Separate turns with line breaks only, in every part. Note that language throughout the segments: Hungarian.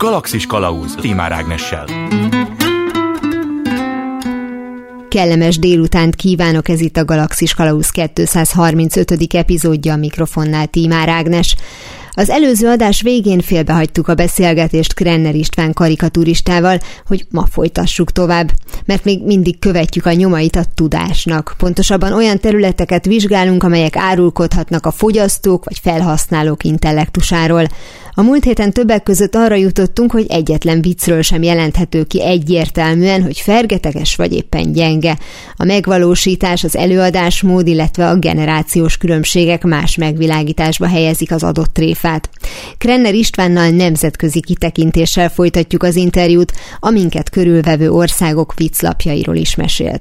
Galaxis Kalauz Timár Ágnessel.
Kellemes délutánt kívánok, ez itt a Galaxis Kalauz 235. epizódja a mikrofonnál Tímár Ágnes. Az előző adás végén félbehagytuk a beszélgetést Krenner István karikaturistával, hogy ma folytassuk tovább, mert még mindig követjük a nyomait a tudásnak. Pontosabban olyan területeket vizsgálunk, amelyek árulkodhatnak a fogyasztók vagy felhasználók intellektusáról. A múlt héten többek között arra jutottunk, hogy egyetlen viccről sem jelenthető ki egyértelműen, hogy fergeteges vagy éppen gyenge. A megvalósítás, az előadásmód, illetve a generációs különbségek más megvilágításba helyezik az adott tréfát. Krenner Istvánnal nemzetközi kitekintéssel folytatjuk az interjút, aminket körülvevő országok vicclapjairól is mesélt.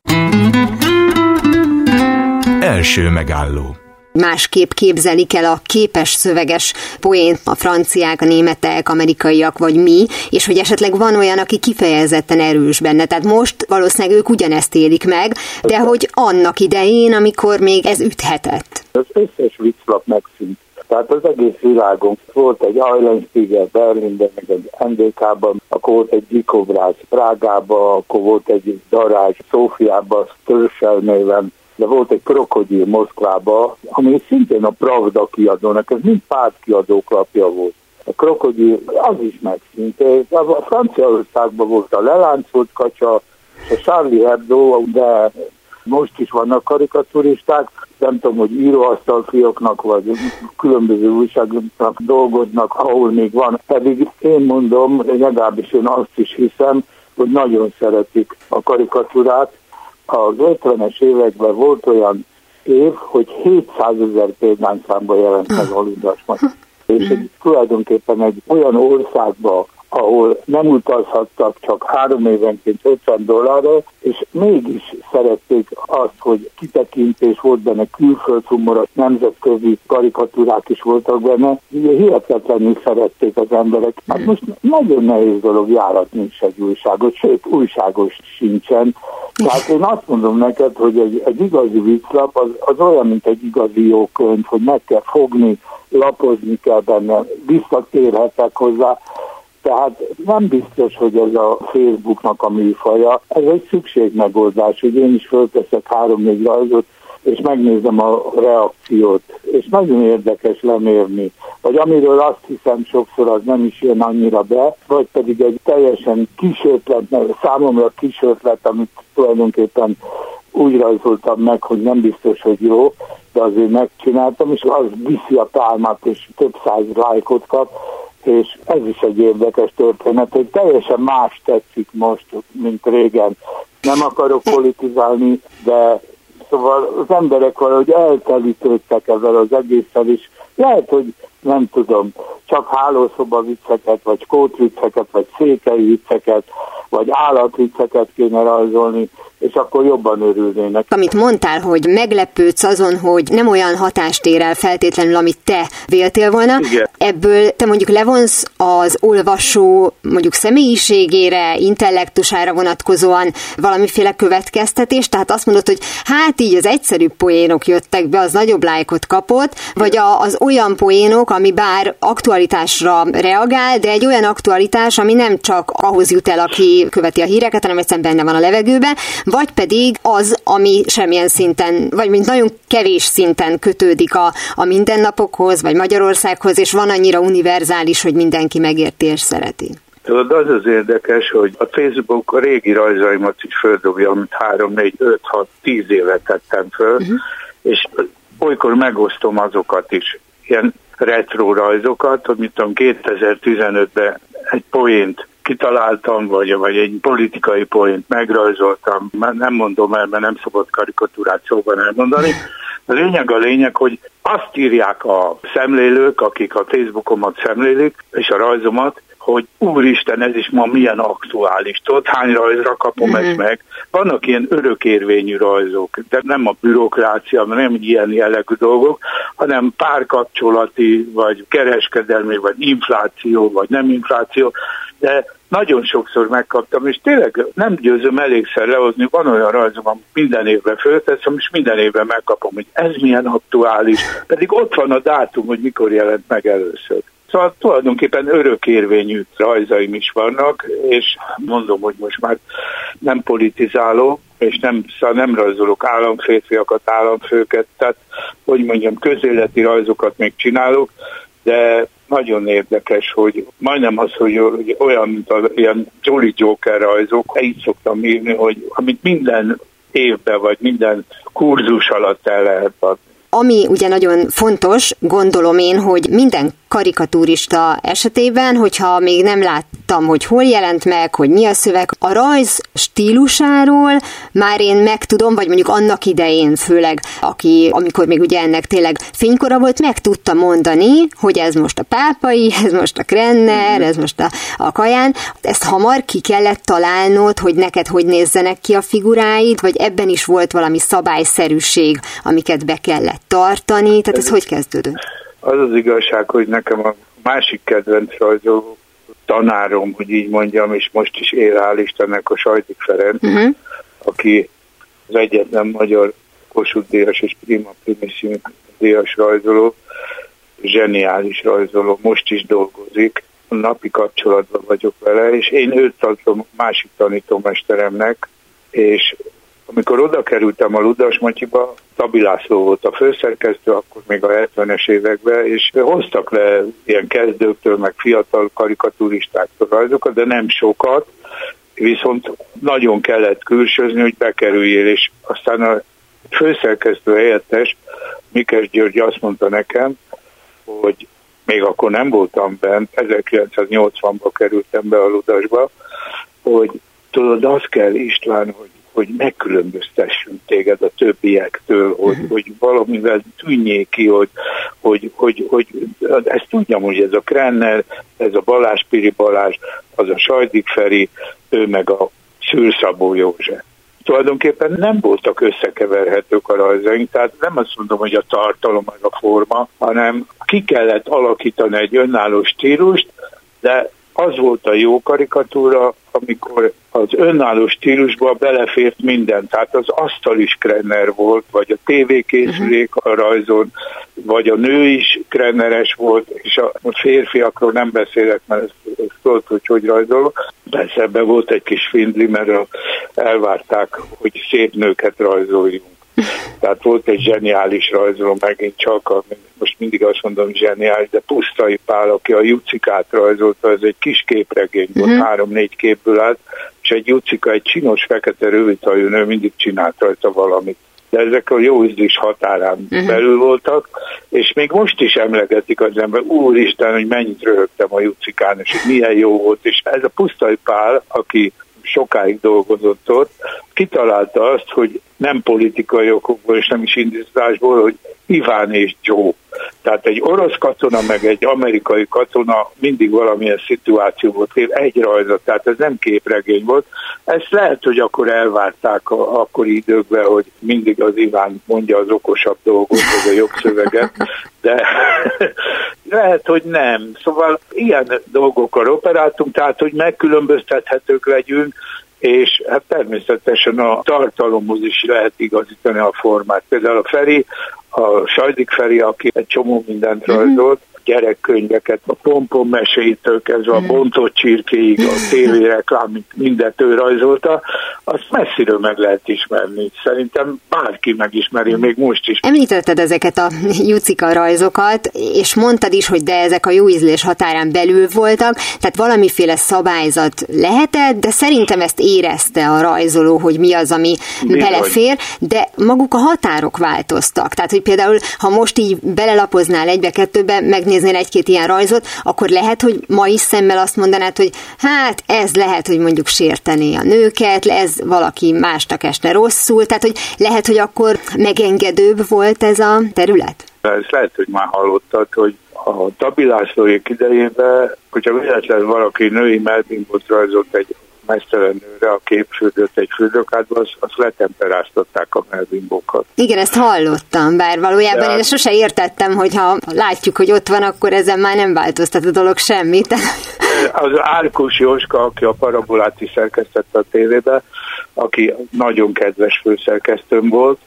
Első megálló
másképp képzelik el a képes szöveges poént a franciák, a németek, amerikaiak vagy mi, és hogy esetleg van olyan, aki kifejezetten erős benne. Tehát most valószínűleg ők ugyanezt élik meg, de hogy annak idején, amikor még ez üthetett.
Az összes vicclap megszűnt. Tehát az egész világon volt egy Eulenspiegel Berlinben, meg egy NDK-ban, akkor volt egy Gikobrász Prágában, akkor volt egy Darázs Szófiában, Törzselnéven, de volt egy krokodil Moszkvába, ami szintén a Pravda kiadónak, ez mind kiadók lapja volt. A krokodil az is megszűnt. A Franciaországban volt a leláncolt kacsa, a Charlie Hebdo, de most is vannak karikaturisták, nem tudom, hogy íróasztalfióknak vagy különböző újságoknak dolgoznak, ahol még van. Pedig én mondom, legalábbis én azt is hiszem, hogy nagyon szeretik a karikatúrát, az 50-es években volt olyan év, hogy 700 ezer példányszámba jelent meg a És egy, tulajdonképpen egy olyan országba, ahol nem utazhattak csak három évenként 50 dollárra, és mégis szerették azt, hogy kitekintés volt benne, külföld humor, nemzetközi karikatúrák is voltak benne, ugye hihetetlenül szerették az emberek. Hát most nagyon nehéz dolog járatni is egy újságot, sőt újságos sincsen. Tehát én azt mondom neked, hogy egy, egy igazi vicclap az, az olyan, mint egy igazi jó könyv, hogy meg kell fogni, lapozni kell benne, visszatérhetek hozzá, tehát nem biztos, hogy ez a Facebooknak a műfaja. Ez egy szükségmegoldás, hogy én is fölteszek három-négy rajzot, és megnézem a reakciót, és nagyon érdekes lemérni. Vagy amiről azt hiszem sokszor az nem is jön annyira be, vagy pedig egy teljesen kis ötlet, számomra kis ötlet, amit tulajdonképpen úgy rajzoltam meg, hogy nem biztos, hogy jó, de azért megcsináltam, és az viszi a pálmát, és több száz lájkot kap, és ez is egy érdekes történet, hogy teljesen más tetszik most, mint régen. Nem akarok politizálni, de szóval az emberek valahogy eltelítődtek ezzel az egésszel is. Lehet, hogy nem tudom, csak hálószoba vicceket, vagy kótvicceket, vagy székely vicceket, vagy állatvicceket kéne rajzolni, és akkor jobban örülnének.
Amit mondtál, hogy meglepődsz azon, hogy nem olyan hatást ér el feltétlenül, amit te véltél volna,
Igen.
ebből te mondjuk levonsz az olvasó mondjuk személyiségére, intellektusára vonatkozóan valamiféle következtetés, tehát azt mondod, hogy hát így az egyszerű poénok jöttek be, az nagyobb lájkot kapott, vagy a, az olyan poénok, ami bár aktualitásra reagál, de egy olyan aktualitás, ami nem csak ahhoz jut el, aki követi a híreket, hanem egyszerűen benne van a levegőben, vagy pedig az, ami semmilyen szinten, vagy mint nagyon kevés szinten kötődik a, a mindennapokhoz, vagy Magyarországhoz, és van annyira univerzális, hogy mindenki megérti és szereti.
Tudod, az az érdekes, hogy a Facebook a régi rajzaimat is földobja, amit 3, 4, 5, 6, 10 évet tettem föl, uh-huh. és olykor megosztom azokat is, ilyen retro rajzokat, hogy mit tudom, 2015-ben egy poént kitaláltam, vagy, vagy egy politikai poént megrajzoltam, nem mondom el, mert nem szabad karikatúrát szóban elmondani. A lényeg a lényeg, hogy azt írják a szemlélők, akik a Facebookomat szemlélik, és a rajzomat, hogy úristen, ez is ma milyen aktuális, tudod, hány rajzra kapom mm-hmm. ezt meg. Vannak ilyen örökérvényű rajzok, de nem a bürokrácia, nem ilyen jellegű dolgok, hanem párkapcsolati, vagy kereskedelmi, vagy infláció, vagy nem infláció, de nagyon sokszor megkaptam, és tényleg nem győzöm elégszer lehozni, van olyan rajzom, amit minden évben fölteszem, és minden évben megkapom, hogy ez milyen aktuális, pedig ott van a dátum, hogy mikor jelent meg először. Szóval tulajdonképpen örökérvényű rajzaim is vannak, és mondom, hogy most már nem politizálok, és nem, szóval nem rajzolok államférfiakat, államfőket, tehát hogy mondjam, közéleti rajzokat még csinálok, de nagyon érdekes, hogy majdnem az, hogy olyan, mint az ilyen Jolly Joker rajzok, így szoktam írni, hogy amit minden évben, vagy minden kurzus alatt el lehet adni.
Ami ugye nagyon fontos, gondolom én, hogy minden karikatúrista esetében, hogyha még nem láttam, hogy hol jelent meg, hogy mi a szöveg, a rajz stílusáról már én megtudom, vagy mondjuk annak idején főleg, aki, amikor még ugye ennek tényleg fénykora volt, meg tudta mondani, hogy ez most a pápai, ez most a Krenner, ez most a, a kaján. Ezt hamar ki kellett találnod, hogy neked hogy nézzenek ki a figuráid, vagy ebben is volt valami szabályszerűség, amiket be kellett tartani, tehát ez hogy kezdődött?
Az az igazság, hogy nekem a másik kedvenc rajzoló tanárom, hogy így mondjam, és most is él hál' Istennek a Sajtik Ferenc, uh-huh. aki az egyetlen magyar Kossuth Díjas és Prima Primissimi Díjas rajzoló, zseniális rajzoló, most is dolgozik, napi kapcsolatban vagyok vele, és én őt tartom másik tanítómesteremnek, és amikor oda kerültem a Ludas Matyiba, Tabi László volt a főszerkesztő, akkor még a 70-es években, és hoztak le ilyen kezdőktől, meg fiatal karikaturistáktól rajzokat, de nem sokat, viszont nagyon kellett külsőzni, hogy bekerüljél, és aztán a főszerkesztő helyettes, Mikes György azt mondta nekem, hogy még akkor nem voltam bent, 1980-ban kerültem be a Ludasba, hogy tudod, az kell István, hogy hogy megkülönböztessünk téged a többiektől, hogy, uh-huh. hogy valamivel tűnjék ki, hogy, hogy, hogy, hogy ezt tudjam, hogy ez a Krenner, ez a Balázs Piri Balázs, az a Sajdik Feri, ő meg a Szűrszabó József tulajdonképpen nem voltak összekeverhetők a rajzaink, tehát nem azt mondom, hogy a tartalom meg a forma, hanem ki kellett alakítani egy önálló stílust, de az volt a jó karikatúra, amikor az önálló stílusba belefért minden, tehát az asztal is Krenner volt, vagy a tévékészülék a rajzon, vagy a nő is Krenneres volt, és a férfiakról nem beszélek, mert ez, ez tudod, hogy hogy rajzolok. Persze ebben volt egy kis findli, mert elvárták, hogy szép nőket rajzoljunk. Tehát volt egy zseniális rajzoló, megint csak, a, most mindig azt mondom zseniális, de Pusztai Pál, aki a Jucikát rajzolta, ez egy kis képregény volt, uh-huh. három-négy képből állt, és egy Jucika, egy csinos fekete rövidhajú nő mindig csinált rajta valamit de ezek a jó ízlés határán uh-huh. belül voltak, és még most is emlegetik az ember, úristen, hogy mennyit röhögtem a Jucikán, és hogy milyen jó volt, és ez a Pusztai Pál, aki sokáig dolgozott ott, kitalálta azt, hogy nem politikai okokból és nem is indításból, hogy Iván és Joe. Tehát egy orosz katona meg egy amerikai katona mindig valamilyen szituáció volt, egy rajzat, tehát ez nem képregény volt. Ezt lehet, hogy akkor elvárták a, akkori időkben, hogy mindig az Iván mondja az okosabb dolgot, ez a jobb szöveget, de lehet, hogy nem. Szóval ilyen dolgokkal operáltunk, tehát hogy megkülönböztethetők legyünk, és hát természetesen a tartalomhoz is lehet igazítani a formát. Például a Feri, a Sajdik Feri, aki egy csomó mindent mhm. rajzolt, gyerekkönyveket, a pompom meséitől kezdve a mhm. bontott csirkéig, a tévéreklám, mindent ő rajzolta, azt messziről meg lehet ismerni. Szerintem bárki megismeri, még most is.
Említetted ezeket a Jucika rajzokat, és mondtad is, hogy de ezek a jó ízlés határán belül voltak, tehát valamiféle szabályzat lehetett, de szerintem ezt érezte a rajzoló, hogy mi az, ami Bizony. belefér, de maguk a határok változtak. Tehát, hogy például, ha most így belelapoznál egybe-kettőbe, megnéznél egy-két ilyen rajzot, akkor lehet, hogy ma is szemmel azt mondanád, hogy hát ez lehet, hogy mondjuk sértené a nőket, ez valaki másnak esne rosszul, tehát hogy lehet, hogy akkor megengedőbb volt ez a terület?
Ez lehet, hogy már hallottad, hogy a Tabi Lászlóék idejében, hogyha véletlenül valaki női melbimbot rajzolt egy mesztelen nőre a képfürdőt egy fürdőkádba, azt, azt letemperáztatták a melbimbokat.
Igen, ezt hallottam, bár valójában De... én sose értettem, hogy ha látjuk, hogy ott van, akkor ezen már nem változtat a dolog semmit.
Az Árkus Jóska, aki a parabolát is szerkesztette a tévébe, aki nagyon kedves főszerkesztőm volt,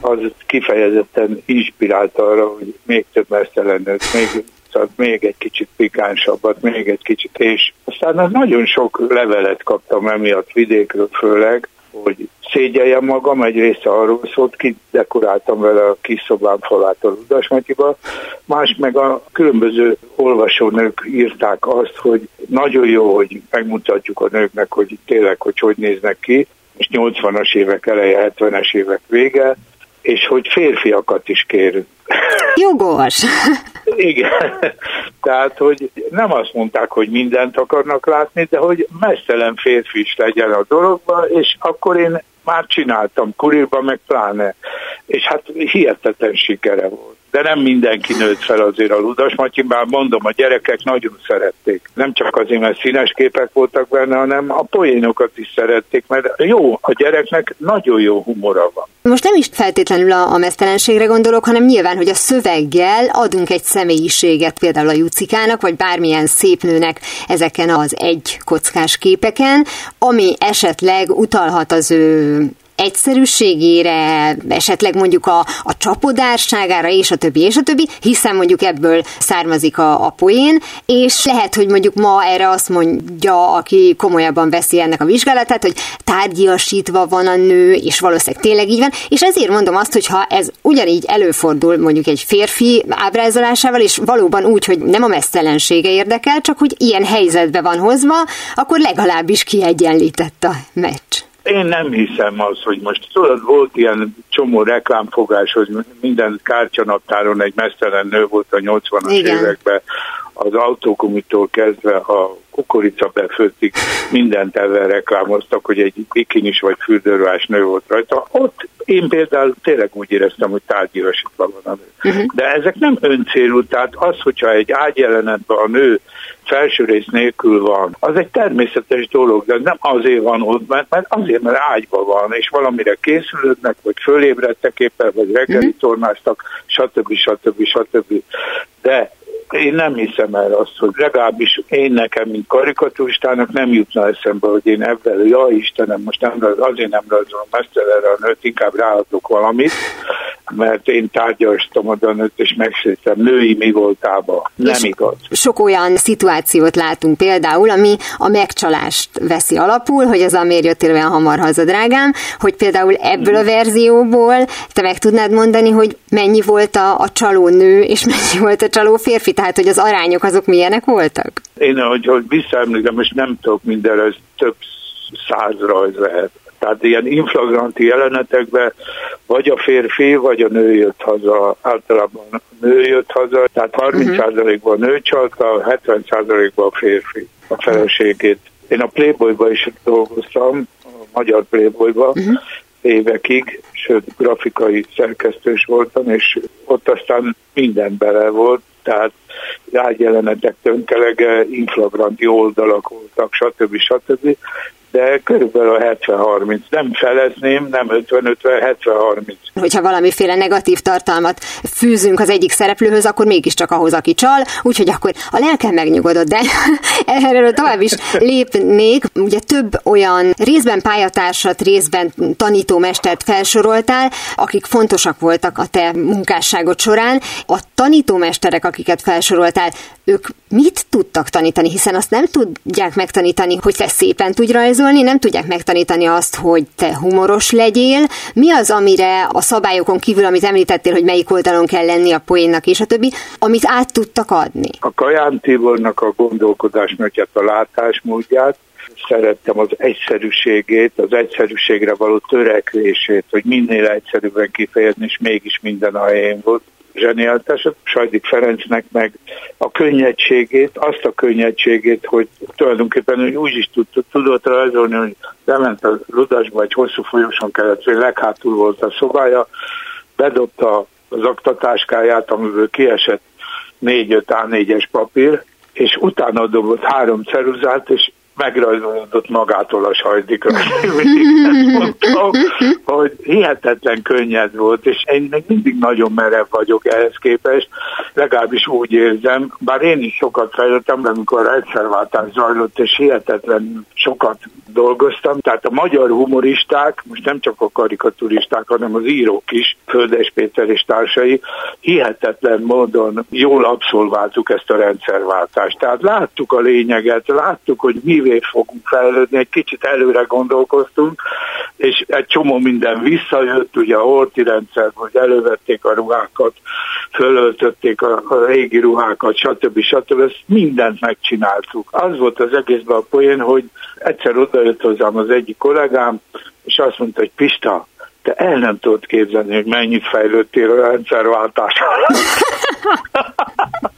az kifejezetten inspirált arra, hogy még több mesztelen nőt, még szószat, még egy kicsit pikánsabbat, még egy kicsit, és aztán nagyon sok levelet kaptam emiatt vidékről főleg, hogy szégyeljem magam, egy része arról szólt, kidekoráltam vele a kis szobám falát a Ludasmatyiba, más meg a különböző olvasónők írták azt, hogy nagyon jó, hogy megmutatjuk a nőknek, hogy tényleg, hogy hogy néznek ki, és 80-as évek eleje, 70-es évek vége, és hogy férfiakat is kérünk.
Jogos.
Igen. Tehát, hogy nem azt mondták, hogy mindent akarnak látni, de hogy mesztelen férfi is legyen a dologban, és akkor én már csináltam, kurirban meg pláne. És hát hihetetlen sikere volt de nem mindenki nőtt fel azért a Ludas Matyin, bár mondom, a gyerekek nagyon szerették. Nem csak azért, mert színes képek voltak benne, hanem a poénokat is szerették, mert jó, a gyereknek nagyon jó humora van.
Most nem is feltétlenül a, a mesztelenségre gondolok, hanem nyilván, hogy a szöveggel adunk egy személyiséget például a Jucikának, vagy bármilyen szép nőnek ezeken az egy kockás képeken, ami esetleg utalhat az ő egyszerűségére, esetleg mondjuk a, a csapodárságára, és a többi, és a többi, hiszen mondjuk ebből származik a, a poén, és lehet, hogy mondjuk ma erre azt mondja, aki komolyabban veszi ennek a vizsgálatát, hogy tárgyasítva van a nő, és valószínűleg tényleg így van, és ezért mondom azt, hogy ha ez ugyanígy előfordul mondjuk egy férfi ábrázolásával, és valóban úgy, hogy nem a mesztelensége érdekel, csak hogy ilyen helyzetbe van hozva, akkor legalábbis kiegyenlített a meccs.
Én nem hiszem az, hogy most tudod, volt ilyen csomó reklámfogás, hogy minden kártyanaptáron egy mesztelen nő volt a 80-as Igen. években, az autókomitól kezdve a kukorica befőttig mindent ezzel reklámoztak, hogy egy bikinis vagy fürdőruhás nő volt rajta. Ott én például tényleg úgy éreztem, hogy tárgyilosítva van a nő. Uh-huh. De ezek nem öncélú, tehát az, hogyha egy ágyjelenetben a nő felső rész nélkül van, az egy természetes dolog, de nem azért van ott, mert, mert azért, mert ágyban van, és valamire készülődnek, vagy fölébredtek éppen, vagy reggeli uh-huh. tornáztak, stb. stb. stb. De én nem hiszem el azt, hogy legalábbis én nekem, mint karikaturistának nem jutna eszembe, hogy én ebben, ja Istenem, most nem, azért nem rajzolom erre a nőt, inkább ráadok valamit, mert én tárgyaltam a nőt, és megsértem női mi voltába. Nem és igaz.
Sok olyan szituációt látunk például, ami a megcsalást veszi alapul, hogy az miért jöttél olyan hamar haza, drágám, hogy például ebből a verzióból te meg tudnád mondani, hogy mennyi volt a, a csaló nő, és mennyi volt a csaló férfi, tehát hogy az arányok azok milyenek voltak?
Én, ahogy, hogy visszaemlékszem, most nem tudok mindenre, ez több száz rajz lehet. Tehát ilyen inflagranti jelenetekben vagy a férfi, vagy a nő jött haza. Általában a nő jött haza, tehát 30%-ban a nő csalta, 70%-ban a férfi a feleségét. Én a Playboyba is dolgoztam, a magyar Playboyba, uh-huh. évekig, sőt grafikai szerkesztős voltam, és ott aztán minden bele volt, tehát ágyjelenetek tönkelege, inflagranti oldalak voltak, stb. stb de körülbelül a 70-30. Nem felezném, nem 50-50, 70-30.
Hogyha valamiféle negatív tartalmat fűzünk az egyik szereplőhöz, akkor mégiscsak ahhoz, aki csal, úgyhogy akkor a lelkem megnyugodott, de erről tovább is lépnék. Ugye több olyan részben pályatársat, részben tanítómestert felsoroltál, akik fontosak voltak a te munkásságod során. A tanítómesterek, akiket felsoroltál, ők mit tudtak tanítani, hiszen azt nem tudják megtanítani, hogy te szépen tudj rajzolni, nem tudják megtanítani azt, hogy te humoros legyél. Mi az, amire a szabályokon kívül, amit említettél, hogy melyik oldalon kell lenni a poénnak és a többi, amit át tudtak adni?
A Kaján Tibornak a gondolkodásmódját, a látásmódját, szerettem az egyszerűségét, az egyszerűségre való törekvését, hogy minél egyszerűbben kifejezni, és mégis minden a helyén volt zseniáltás, Sajdik Ferencnek meg a könnyedségét, azt a könnyedségét, hogy tulajdonképpen hogy úgy is tudott, tudott rajzolni, hogy bement a ludasba, egy hosszú folyosan kellett, hogy leghátul volt a szobája, bedobta az aktatáskáját, amiből kiesett négy-öt A4-es papír, és utána dobott három ceruzát, és megrajzolódott magától a sajdikra. mondtam, hogy hihetetlen könnyed volt, és én még mindig nagyon merev vagyok ehhez képest, legalábbis úgy érzem, bár én is sokat fejlődtem, amikor rendszerváltás zajlott, és hihetetlen sokat dolgoztam, tehát a magyar humoristák, most nem csak a karikaturisták, hanem az írók is, Földes Péter és társai, hihetetlen módon jól abszolváltuk ezt a rendszerváltást. Tehát láttuk a lényeget, láttuk, hogy mivé fogunk fejlődni, egy kicsit előre gondolkoztunk, és egy csomó minden visszajött, ugye a horti rendszer, hogy elővették a ruhákat, fölöltötték a, a régi ruhákat, stb. stb. Ezt mindent megcsináltuk. Az volt az egészben a poén, hogy egyszer odajött hozzám az egyik kollégám, és azt mondta, hogy Pista, te el nem tudod képzelni, hogy mennyit fejlődtél a rendszerváltására.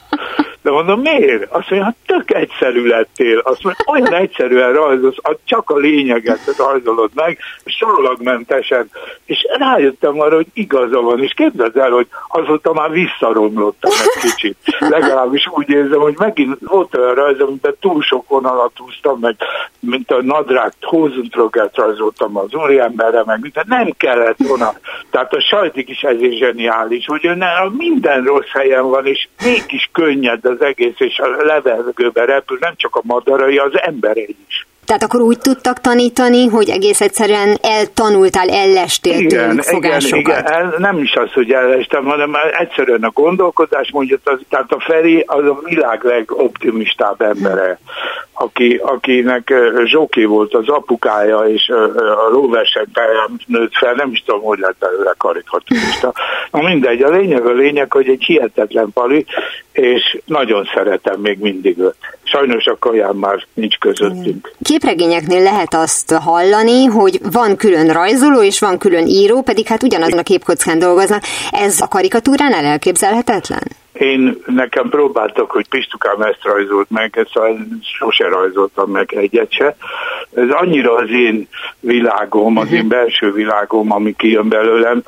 De mondom, miért? Azt mondja, hát tök egyszerű lettél. Azt mondja, olyan egyszerűen rajzolsz, csak a lényeget rajzolod meg, sorolagmentesen. És rájöttem arra, hogy igaza van, és képzeld el, hogy azóta már visszaromlottam egy kicsit. Legalábbis úgy érzem, hogy megint volt olyan rajz, amiben túl sok vonalat húztam, meg mint a nadrág Hosentrogert rajzoltam az úriemberre, meg mint nem kellett volna. Tehát a sajtik is ezért zseniális, hogy minden rossz helyen van, és mégis könnyed egész, és a levegőbe repül, nem csak a madarai, az emberei is.
Tehát akkor úgy tudtak tanítani, hogy egész egyszerűen eltanultál, ellestél igen, tőlük fogásokat. Igen,
igen, nem is az, hogy ellestem, hanem egyszerűen a gondolkodás, mondja, az, tehát a Feri az a világ legoptimistább embere, aki, akinek Zsoki volt az apukája, és a lóversenypályán nőtt fel, nem is tudom, hogy lett belőle karikaturista. Na mindegy, a lényeg a lényeg, hogy egy hihetetlen pali, és nagyon szeretem még mindig őt. Sajnos a kaján már nincs közöttünk.
Képregényeknél lehet azt hallani, hogy van külön rajzoló és van külön író, pedig hát ugyanazon a képkockán dolgoznak. Ez a karikatúrán elképzelhetetlen?
Én nekem próbáltak, hogy Pistukám ezt rajzolt meg, szóval sose rajzoltam meg egyet se. Ez annyira az én világom, az én mhm. belső világom, ami kijön belőlem.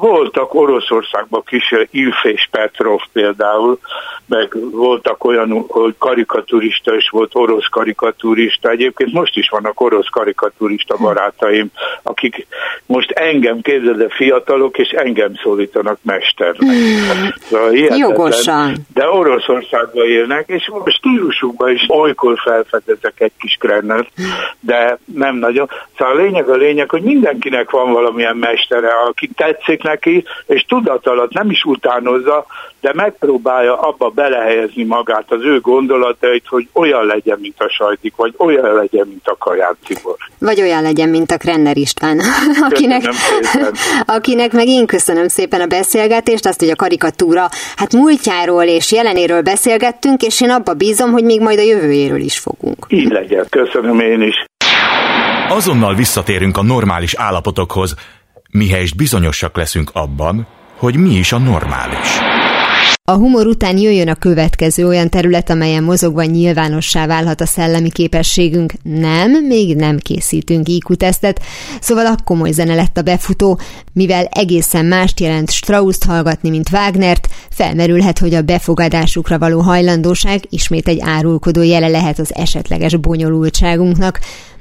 Voltak Oroszországban kis Ilfés Petrov például, meg voltak olyan, hogy karikaturista is volt, orosz karikaturista. Egyébként most is vannak orosz karikaturista barátaim, akik most engem képzeld, fiatalok, és engem szólítanak mesternek.
Hmm. Szóval Jogosan.
De Oroszországban élnek, és a stílusukban is olykor felfedezek egy kis krennet, de nem nagyon. Szóval a lényeg a lényeg, hogy mindenkinek van valamilyen mestere, aki tetszik neki, és tudat alatt nem is utánozza, de megpróbálja abba belehelyezni magát, az ő gondolatait, hogy olyan legyen, mint a sajtik, vagy olyan legyen, mint a Kaján Tibor.
Vagy olyan legyen, mint a Krenner István, akinek, akinek meg én köszönöm szépen a beszélgetést, azt, hogy a karikatúra hát múltjáról és jelenéről beszélgettünk, és én abba bízom, hogy még majd a jövőjéről is fogunk.
Így legyen, köszönöm én is.
Azonnal visszatérünk a normális állapotokhoz, mihelyest bizonyosak leszünk abban, hogy mi is a normális.
A humor után jöjjön a következő olyan terület, amelyen mozogva nyilvánossá válhat a szellemi képességünk. Nem, még nem készítünk IQ-tesztet, szóval a komoly zene lett a befutó, mivel egészen mást jelent Strauss-t hallgatni, mint Wagnert, felmerülhet, hogy a befogadásukra való hajlandóság ismét egy árulkodó jele lehet az esetleges bonyolultságunknak,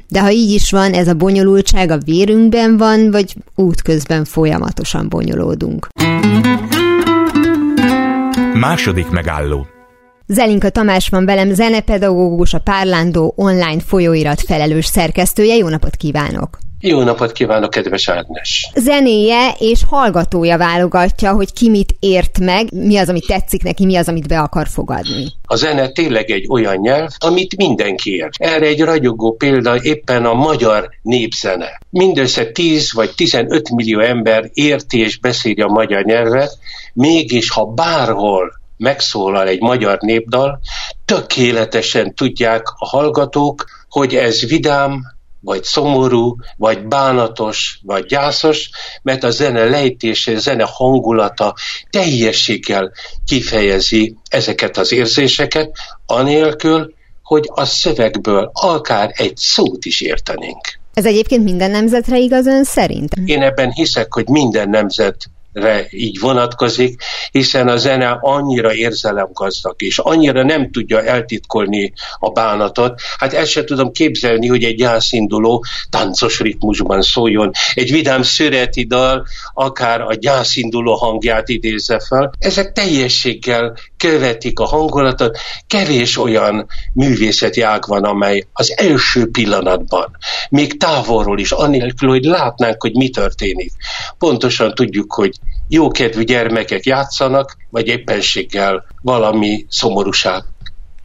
de ha így is van, ez a bonyolultság a vérünkben van, vagy útközben folyamatosan bonyolódunk.
Második megálló
Zelinka Tamás van velem, zenepedagógus, a Párlándó online folyóirat felelős szerkesztője. Jó napot kívánok!
Jó napot kívánok, kedves Ágnes!
Zenéje és hallgatója válogatja, hogy ki mit ért meg, mi az, amit tetszik neki, mi az, amit be akar fogadni.
A zene tényleg egy olyan nyelv, amit mindenki ért. Erre egy ragyogó példa éppen a magyar népzene. Mindössze 10 vagy 15 millió ember érti és beszéli a magyar nyelvet, mégis ha bárhol megszólal egy magyar népdal, tökéletesen tudják a hallgatók, hogy ez vidám, vagy szomorú, vagy bánatos, vagy gyászos, mert a zene lejtése, a zene hangulata teljességgel kifejezi ezeket az érzéseket, anélkül, hogy a szövegből akár egy szót is értenénk.
Ez egyébként minden nemzetre igaz ön szerint?
Én ebben hiszek, hogy minden nemzet így vonatkozik, hiszen a zene annyira érzelemgazdag, és annyira nem tudja eltitkolni a bánatot. Hát ezt se tudom képzelni, hogy egy gyászinduló táncos ritmusban szóljon. Egy vidám szüreti dal akár a gyászinduló hangját idézze fel. Ezek teljességgel követik a hangulatot. Kevés olyan művészeti ág van, amely az első pillanatban, még távolról is, annélkül, hogy látnánk, hogy mi történik. Pontosan tudjuk, hogy jókedvű gyermekek játszanak, vagy éppenséggel valami szomorúság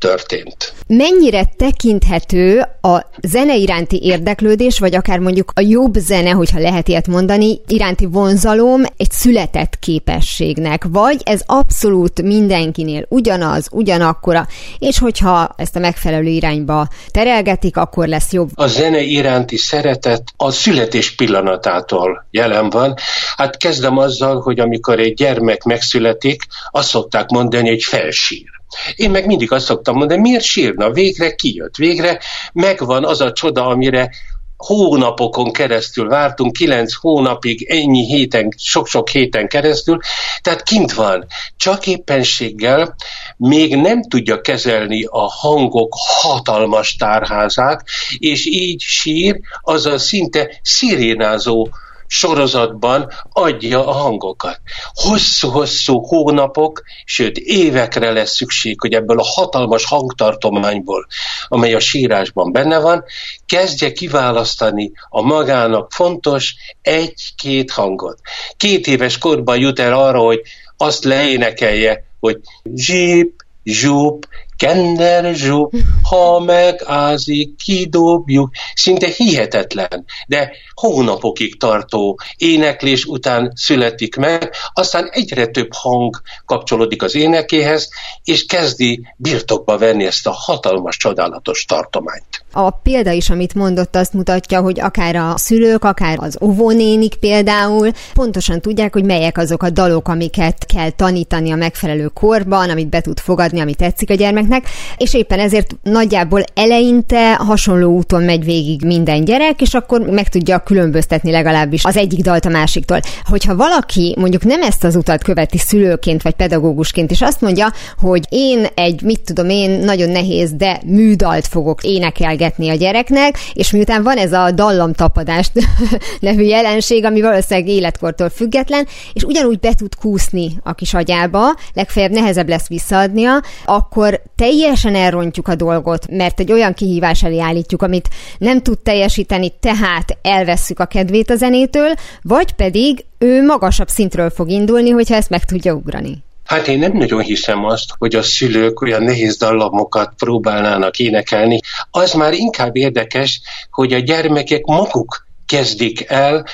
történt.
Mennyire tekinthető a zene iránti érdeklődés, vagy akár mondjuk a jobb zene, hogyha lehet ilyet mondani, iránti vonzalom egy született képességnek, vagy ez abszolút mindenkinél ugyanaz, ugyanakkora, és hogyha ezt a megfelelő irányba terelgetik, akkor lesz jobb.
A zene iránti szeretet a születés pillanatától jelen van. Hát kezdem azzal, hogy amikor egy gyermek megszületik, azt szokták mondani, hogy felsír. Én meg mindig azt szoktam mondani, miért sírna? Végre kijött, végre megvan az a csoda, amire hónapokon keresztül vártunk, kilenc hónapig, ennyi héten, sok-sok héten keresztül, tehát kint van. Csak éppenséggel még nem tudja kezelni a hangok hatalmas tárházát, és így sír, az a szinte szirénázó sorozatban adja a hangokat. Hosszú-hosszú hónapok, sőt évekre lesz szükség, hogy ebből a hatalmas hangtartományból, amely a sírásban benne van, kezdje kiválasztani a magának fontos egy-két hangot. Két éves korban jut el arra, hogy azt leénekelje, hogy zsíp, zsúp, Kender zsúp, ha megázik, kidobjuk. Szinte hihetetlen, de hónapokig tartó éneklés után születik meg, aztán egyre több hang kapcsolódik az énekéhez, és kezdi birtokba venni ezt a hatalmas, csodálatos tartományt.
A példa is, amit mondott, azt mutatja, hogy akár a szülők, akár az óvónénik például pontosan tudják, hogy melyek azok a dalok, amiket kell tanítani a megfelelő korban, amit be tud fogadni, ami tetszik a gyermeknek, és éppen ezért nagyjából eleinte hasonló úton megy végig minden gyerek, és akkor meg tudja különböztetni legalábbis az egyik dalt a másiktól. Hogyha valaki mondjuk nem ezt az utat követi szülőként vagy pedagógusként, és azt mondja, hogy én egy, mit tudom én, nagyon nehéz, de műdalt fogok énekelni, beszélgetni a gyereknek, és miután van ez a dallamtapadás nevű jelenség, ami valószínűleg életkortól független, és ugyanúgy be tud kúszni a kis agyába, legfeljebb nehezebb lesz visszaadnia, akkor teljesen elrontjuk a dolgot, mert egy olyan kihívás elé állítjuk, amit nem tud teljesíteni, tehát elvesszük a kedvét a zenétől, vagy pedig ő magasabb szintről fog indulni, hogyha ezt meg tudja ugrani.
Hát én nem nagyon hiszem azt, hogy a szülők olyan nehéz dallamokat próbálnának énekelni. Az már inkább érdekes, hogy a gyermekek maguk kezdik el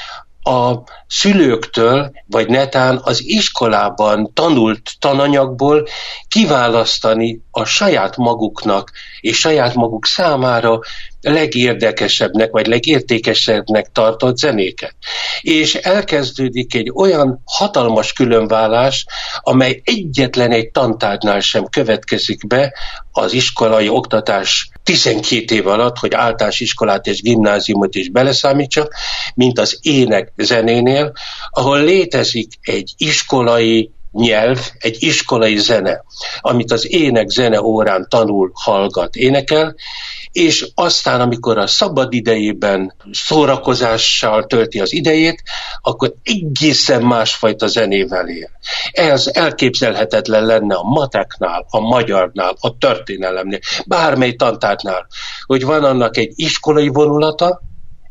a szülőktől, vagy netán az iskolában tanult tananyagból kiválasztani a saját maguknak és saját maguk számára legérdekesebbnek, vagy legértékesebbnek tartott zenéket. És elkezdődik egy olyan hatalmas különvállás, amely egyetlen egy tantárnál sem következik be az iskolai oktatás 12 év alatt, hogy általános iskolát és gimnáziumot is beleszámítsak, mint az ének zenénél, ahol létezik egy iskolai nyelv, egy iskolai zene, amit az ének zene órán tanul, hallgat, énekel, és aztán, amikor a szabad idejében szórakozással tölti az idejét, akkor egészen másfajta zenével él. Ez elképzelhetetlen lenne a mateknál, a magyarnál, a történelemnél, bármely tantárnál, hogy van annak egy iskolai vonulata,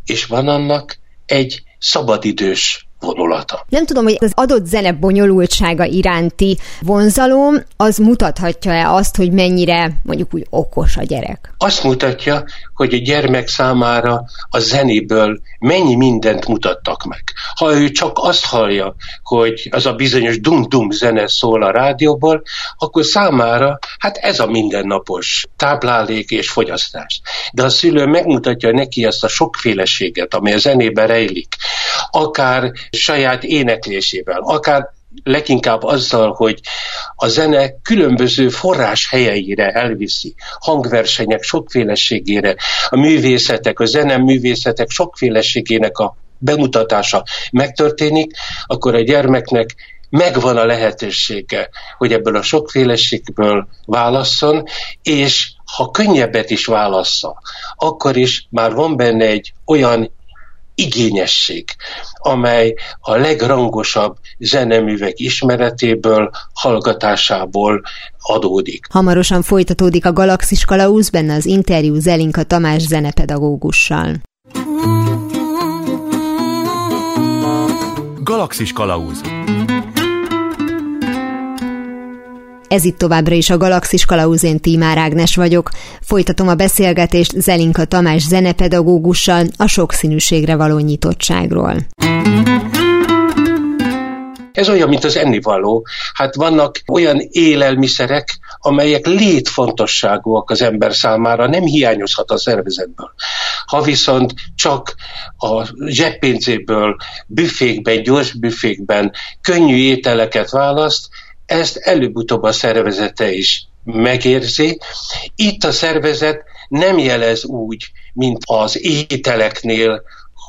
és van annak egy szabadidős vonulata.
Nem tudom, hogy az adott zene bonyolultsága iránti vonzalom, az mutathatja-e azt, hogy mennyire mondjuk úgy okos a gyerek?
Azt mutatja, hogy a gyermek számára a zenéből mennyi mindent mutattak meg. Ha ő csak azt hallja, hogy az a bizonyos dum-dum zene szól a rádióból, akkor számára hát ez a mindennapos táplálék és fogyasztás. De a szülő megmutatja neki azt a sokféleséget, ami a zenében rejlik, akár saját éneklésével, akár leginkább azzal, hogy a zene különböző forrás helyeire elviszi, hangversenyek sokféleségére, a művészetek, a zene művészetek sokféleségének a bemutatása megtörténik, akkor a gyermeknek megvan a lehetősége, hogy ebből a sokféleségből válasszon, és ha könnyebbet is válassza, akkor is már van benne egy olyan igényesség, amely a legrangosabb zeneművek ismeretéből, hallgatásából adódik.
Hamarosan folytatódik a Galaxis Kalauz, benne az interjú Zelinka Tamás zenepedagógussal.
Galaxis Kalauz
Ez itt továbbra is a Galaxis Kalauzén Tímár Ágnes vagyok. Folytatom a beszélgetést Zelinka Tamás zenepedagógussal a sokszínűségre való nyitottságról.
Ez olyan, mint az ennivaló. Hát vannak olyan élelmiszerek, amelyek létfontosságúak az ember számára, nem hiányozhat a szervezetből. Ha viszont csak a zseppénzéből, büfékben, gyors büfékben könnyű ételeket választ, ezt előbb-utóbb a szervezete is megérzi. Itt a szervezet nem jelez úgy, mint az ételeknél,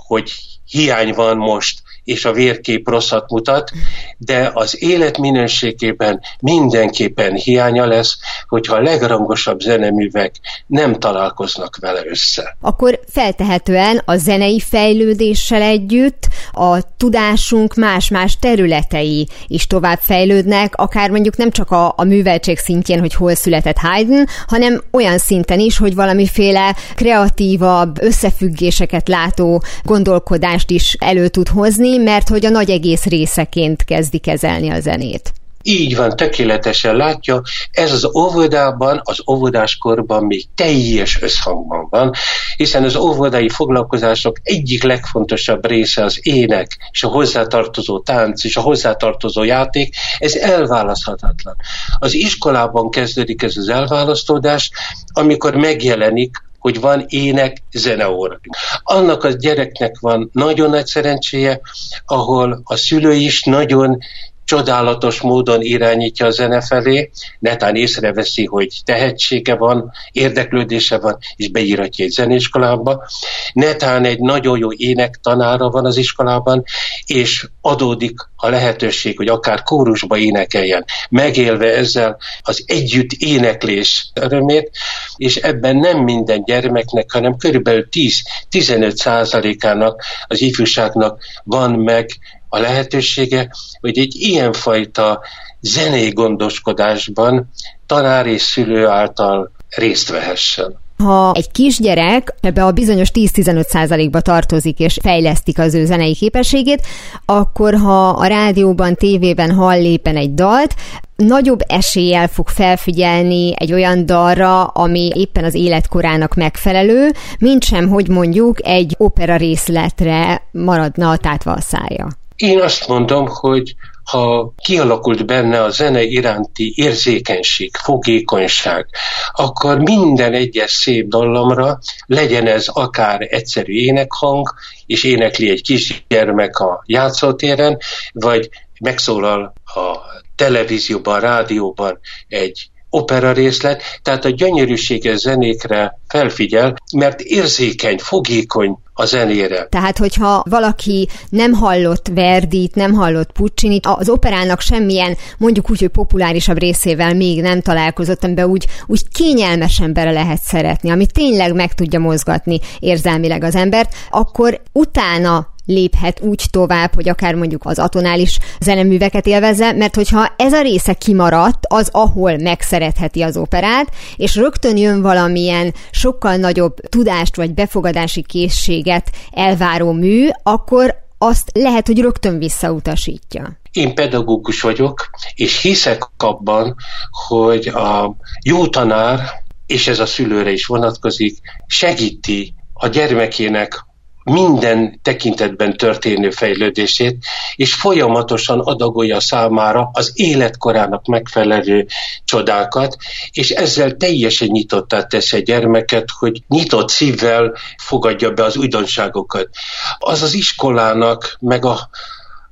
hogy hiány van most, és a vérkép rosszat mutat, de az életminőségében mindenképpen hiánya lesz, hogyha a legrangosabb zeneművek nem találkoznak vele össze.
Akkor feltehetően a zenei fejlődéssel együtt a tudásunk más-más területei is tovább fejlődnek, akár mondjuk nem csak a, a műveltség szintjén, hogy hol született Haydn, hanem olyan szinten is, hogy valamiféle kreatívabb, összefüggéseket látó gondolkodást is elő tud hozni, mert hogy a nagy egész részeként kezdi kezelni a zenét.
Így van, tökéletesen látja, ez az óvodában, az óvodáskorban még teljes összhangban van, hiszen az óvodai foglalkozások egyik legfontosabb része az ének, és a hozzátartozó tánc, és a hozzátartozó játék, ez elválaszthatatlan. Az iskolában kezdődik ez az elválasztódás, amikor megjelenik hogy van ének, zeneóra. Annak a gyereknek van nagyon nagy szerencséje, ahol a szülő is nagyon csodálatos módon irányítja a zene felé, netán észreveszi, hogy tehetsége van, érdeklődése van, és beíratja egy zeneiskolába. Netán egy nagyon jó énektanára van az iskolában, és adódik a lehetőség, hogy akár kórusba énekeljen, megélve ezzel az együtt éneklés örömét, és ebben nem minden gyermeknek, hanem körülbelül 10-15 százalékának az ifjúságnak van meg a lehetősége, hogy egy ilyenfajta zenei gondoskodásban tanár és szülő által részt vehessen.
Ha egy kisgyerek ebbe a bizonyos 10-15 százalékba tartozik és fejlesztik az ő zenei képességét, akkor ha a rádióban, tévében hall éppen egy dalt, nagyobb eséllyel fog felfigyelni egy olyan dalra, ami éppen az életkorának megfelelő, mint sem, hogy mondjuk egy opera részletre maradna tátva a szája.
Én azt mondom, hogy ha kialakult benne a zene iránti érzékenység, fogékonyság, akkor minden egyes szép dallamra, legyen ez akár egyszerű énekhang, és énekli egy kisgyermek a játszótéren, vagy megszólal a televízióban, rádióban egy opera részlet, tehát a gyönyörűséges zenékre felfigyel, mert érzékeny, fogékony a zenére.
Tehát, hogyha valaki nem hallott Verdit, nem hallott Puccinit, az operának semmilyen, mondjuk úgy, hogy populárisabb részével még nem találkozott, amiben úgy, úgy kényelmesen bele lehet szeretni, ami tényleg meg tudja mozgatni érzelmileg az embert, akkor utána léphet úgy tovább, hogy akár mondjuk az atonális zeneműveket élvezze, mert hogyha ez a része kimaradt, az ahol megszeretheti az operát, és rögtön jön valamilyen sokkal nagyobb tudást vagy befogadási készséget elváró mű, akkor azt lehet, hogy rögtön visszautasítja.
Én pedagógus vagyok, és hiszek abban, hogy a jó tanár, és ez a szülőre is vonatkozik, segíti a gyermekének minden tekintetben történő fejlődését, és folyamatosan adagolja számára az életkorának megfelelő csodákat, és ezzel teljesen nyitottá teszi a gyermeket, hogy nyitott szívvel fogadja be az újdonságokat. Az az iskolának, meg a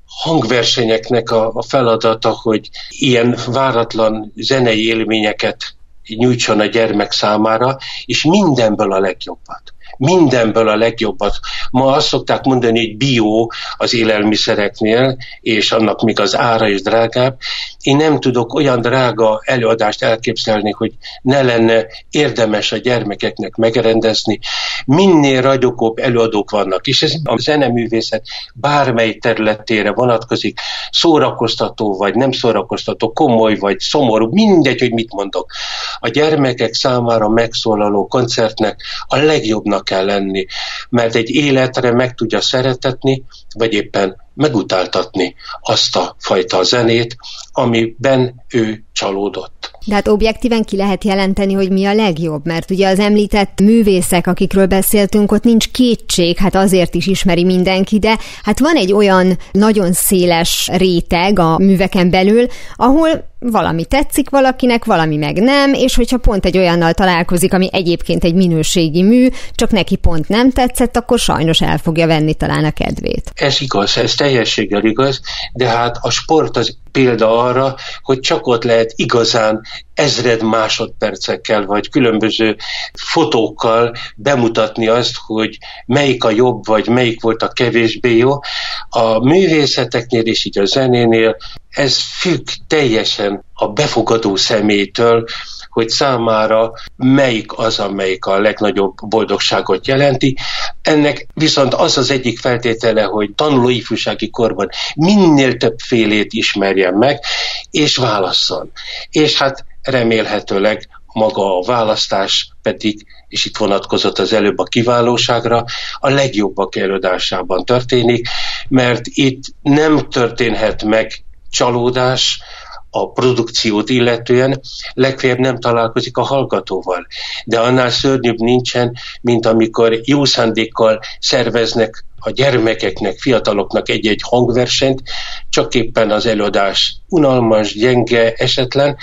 hangversenyeknek a, a feladata, hogy ilyen váratlan zenei élményeket nyújtson a gyermek számára, és mindenből a legjobbat mindenből a legjobbat. Ma azt szokták mondani, hogy bio az élelmiszereknél, és annak még az ára is drágább. Én nem tudok olyan drága előadást elképzelni, hogy ne lenne érdemes a gyermekeknek megrendezni. Minél ragyogóbb előadók vannak, és ez a zeneművészet bármely területére vonatkozik, szórakoztató vagy nem szórakoztató, komoly vagy szomorú, mindegy, hogy mit mondok. A gyermekek számára megszólaló koncertnek a legjobbnak kell lenni, mert egy életre meg tudja szeretetni, vagy éppen megutáltatni azt a fajta zenét, amiben ő csalódott.
De hát objektíven ki lehet jelenteni, hogy mi a legjobb, mert ugye az említett művészek, akikről beszéltünk, ott nincs kétség, hát azért is ismeri mindenki, de hát van egy olyan nagyon széles réteg a műveken belül, ahol valami tetszik valakinek, valami meg nem, és hogyha pont egy olyannal találkozik, ami egyébként egy minőségi mű, csak neki pont nem tetszett, akkor sajnos el fogja venni talán a kedvét.
Ez igaz, ez teljességgel igaz, de hát a sport az példa arra, hogy csak ott lehet igazán ezred másodpercekkel, vagy különböző fotókkal bemutatni azt, hogy melyik a jobb, vagy melyik volt a kevésbé jó. A művészeteknél és így a zenénél ez függ teljesen a befogadó személytől, hogy számára melyik az, amelyik a legnagyobb boldogságot jelenti. Ennek viszont az az egyik feltétele, hogy tanuló ifjúsági korban minél több félét ismerjen meg, és válasszon. És hát remélhetőleg maga a választás pedig, és itt vonatkozott az előbb a kiválóságra, a legjobbak előadásában történik, mert itt nem történhet meg csalódás, a produkciót illetően legfeljebb nem találkozik a hallgatóval. De annál szörnyűbb nincsen, mint amikor jó szándékkal szerveznek a gyermekeknek, fiataloknak egy-egy hangversenyt, csak éppen az előadás unalmas, gyenge, esetlen,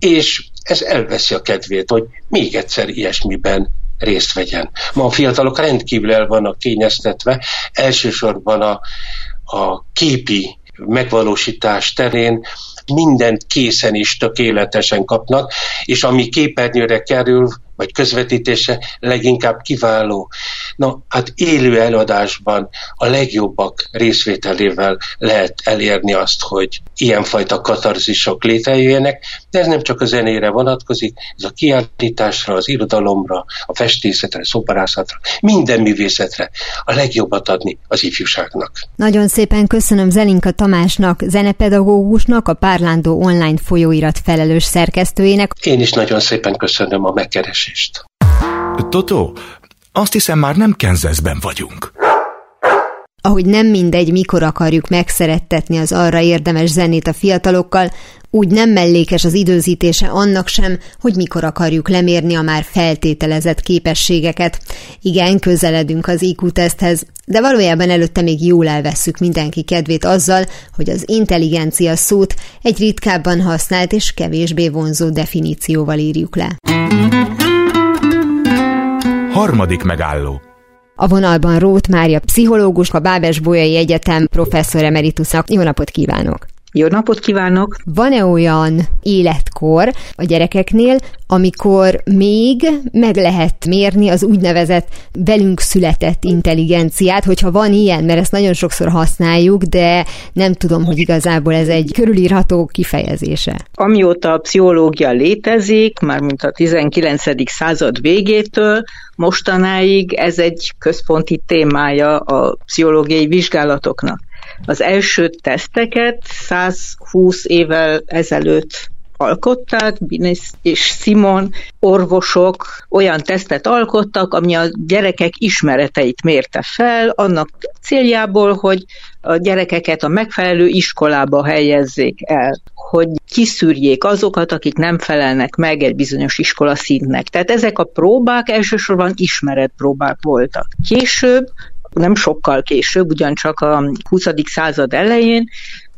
és ez elveszi a kedvét, hogy még egyszer ilyesmiben részt vegyen. Ma a fiatalok rendkívül el vannak kényeztetve, elsősorban a, a képi megvalósítás terén mindent készen is tökéletesen kapnak, és ami képernyőre kerül, vagy közvetítése leginkább kiváló. Na, hát élő előadásban a legjobbak részvételével lehet elérni azt, hogy ilyenfajta katarzisok létrejöjjenek, de ez nem csak a zenére vonatkozik, ez a kiállításra, az irodalomra, a festészetre, szobarászatra, minden művészetre a legjobbat adni az ifjúságnak.
Nagyon szépen köszönöm Zelinka Tamásnak, zenepedagógusnak, a Párlándó online folyóirat felelős szerkesztőjének.
Én is nagyon szépen köszönöm a megkeresést kérdést.
Totó, azt hiszem már nem Kenzeszben vagyunk.
Ahogy nem mindegy, mikor akarjuk megszerettetni az arra érdemes zenét a fiatalokkal, úgy nem mellékes az időzítése annak sem, hogy mikor akarjuk lemérni a már feltételezett képességeket. Igen, közeledünk az IQ-teszthez, de valójában előtte még jól elvesszük mindenki kedvét azzal, hogy az intelligencia szót egy ritkábban használt és kevésbé vonzó definícióval írjuk le.
Harmadik megálló.
A vonalban Rót Mária, pszichológus, a Bábes Bolyai Egyetem professzor emeritusnak. Jó napot kívánok!
Jó napot kívánok!
Van-e olyan életkor a gyerekeknél, amikor még meg lehet mérni az úgynevezett velünk született intelligenciát, hogyha van ilyen, mert ezt nagyon sokszor használjuk, de nem tudom, hogy igazából ez egy körülírható kifejezése.
Amióta a pszichológia létezik, már mint a 19. század végétől, mostanáig ez egy központi témája a pszichológiai vizsgálatoknak. Az első teszteket 120 évvel ezelőtt alkották, Binis és Simon orvosok olyan tesztet alkottak, ami a gyerekek ismereteit mérte fel, annak céljából, hogy a gyerekeket a megfelelő iskolába helyezzék el, hogy kiszűrjék azokat, akik nem felelnek meg egy bizonyos iskola szintnek. Tehát ezek a próbák elsősorban ismeretpróbák voltak. Később nem sokkal később, ugyancsak a 20. század elején,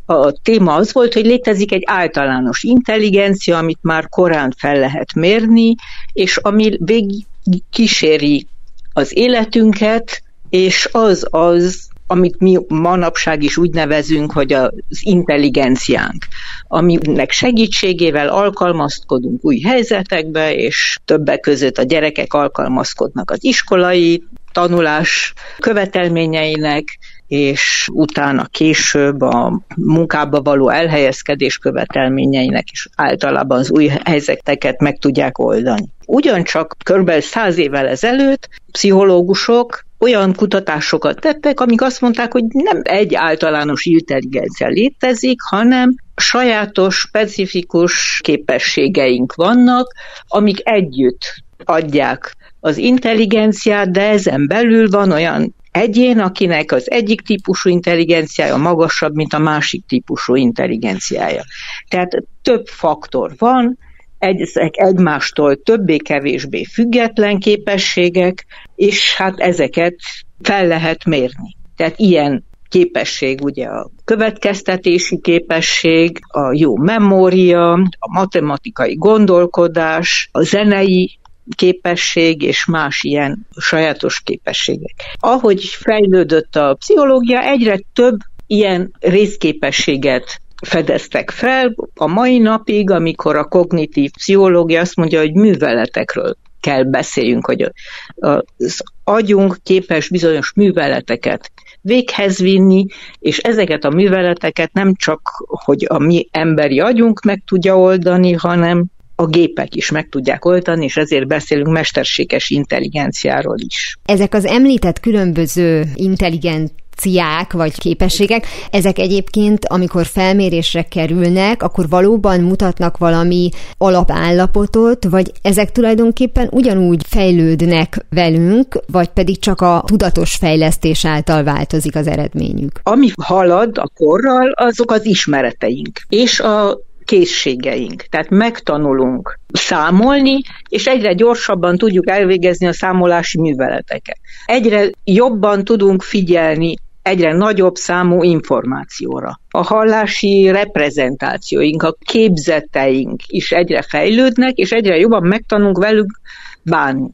a téma az volt, hogy létezik egy általános intelligencia, amit már korán fel lehet mérni, és ami végig kíséri az életünket, és az az, amit mi manapság is úgy nevezünk, hogy az intelligenciánk, aminek segítségével alkalmazkodunk új helyzetekbe, és többek között a gyerekek alkalmazkodnak az iskolai tanulás követelményeinek, és utána később a munkába való elhelyezkedés követelményeinek is általában az új helyzeteket meg tudják oldani. Ugyancsak kb. száz évvel ezelőtt pszichológusok olyan kutatásokat tettek, amik azt mondták, hogy nem egy általános intelligencia létezik, hanem sajátos, specifikus képességeink vannak, amik együtt adják az intelligenciát, de ezen belül van olyan egyén, akinek az egyik típusú intelligenciája magasabb, mint a másik típusú intelligenciája. Tehát több faktor van, ezek egymástól többé-kevésbé független képességek, és hát ezeket fel lehet mérni. Tehát ilyen képesség, ugye a következtetési képesség, a jó memória, a matematikai gondolkodás, a zenei képesség és más ilyen sajátos képességek. Ahogy fejlődött a pszichológia, egyre több ilyen részképességet fedeztek fel a mai napig, amikor a kognitív pszichológia azt mondja, hogy műveletekről kell beszéljünk, hogy az agyunk képes bizonyos műveleteket véghez vinni, és ezeket a műveleteket nem csak, hogy a mi emberi agyunk meg tudja oldani, hanem a gépek is meg tudják oltani, és ezért beszélünk mesterséges intelligenciáról is.
Ezek az említett különböző intelligent vagy képességek, ezek egyébként, amikor felmérésre kerülnek, akkor valóban mutatnak valami alapállapotot, vagy ezek tulajdonképpen ugyanúgy fejlődnek velünk, vagy pedig csak a tudatos fejlesztés által változik az eredményük?
Ami halad a korral, azok az ismereteink, és a készségeink. Tehát megtanulunk számolni, és egyre gyorsabban tudjuk elvégezni a számolási műveleteket. Egyre jobban tudunk figyelni egyre nagyobb számú információra. A hallási reprezentációink, a képzeteink is egyre fejlődnek, és egyre jobban megtanulunk velük bánni.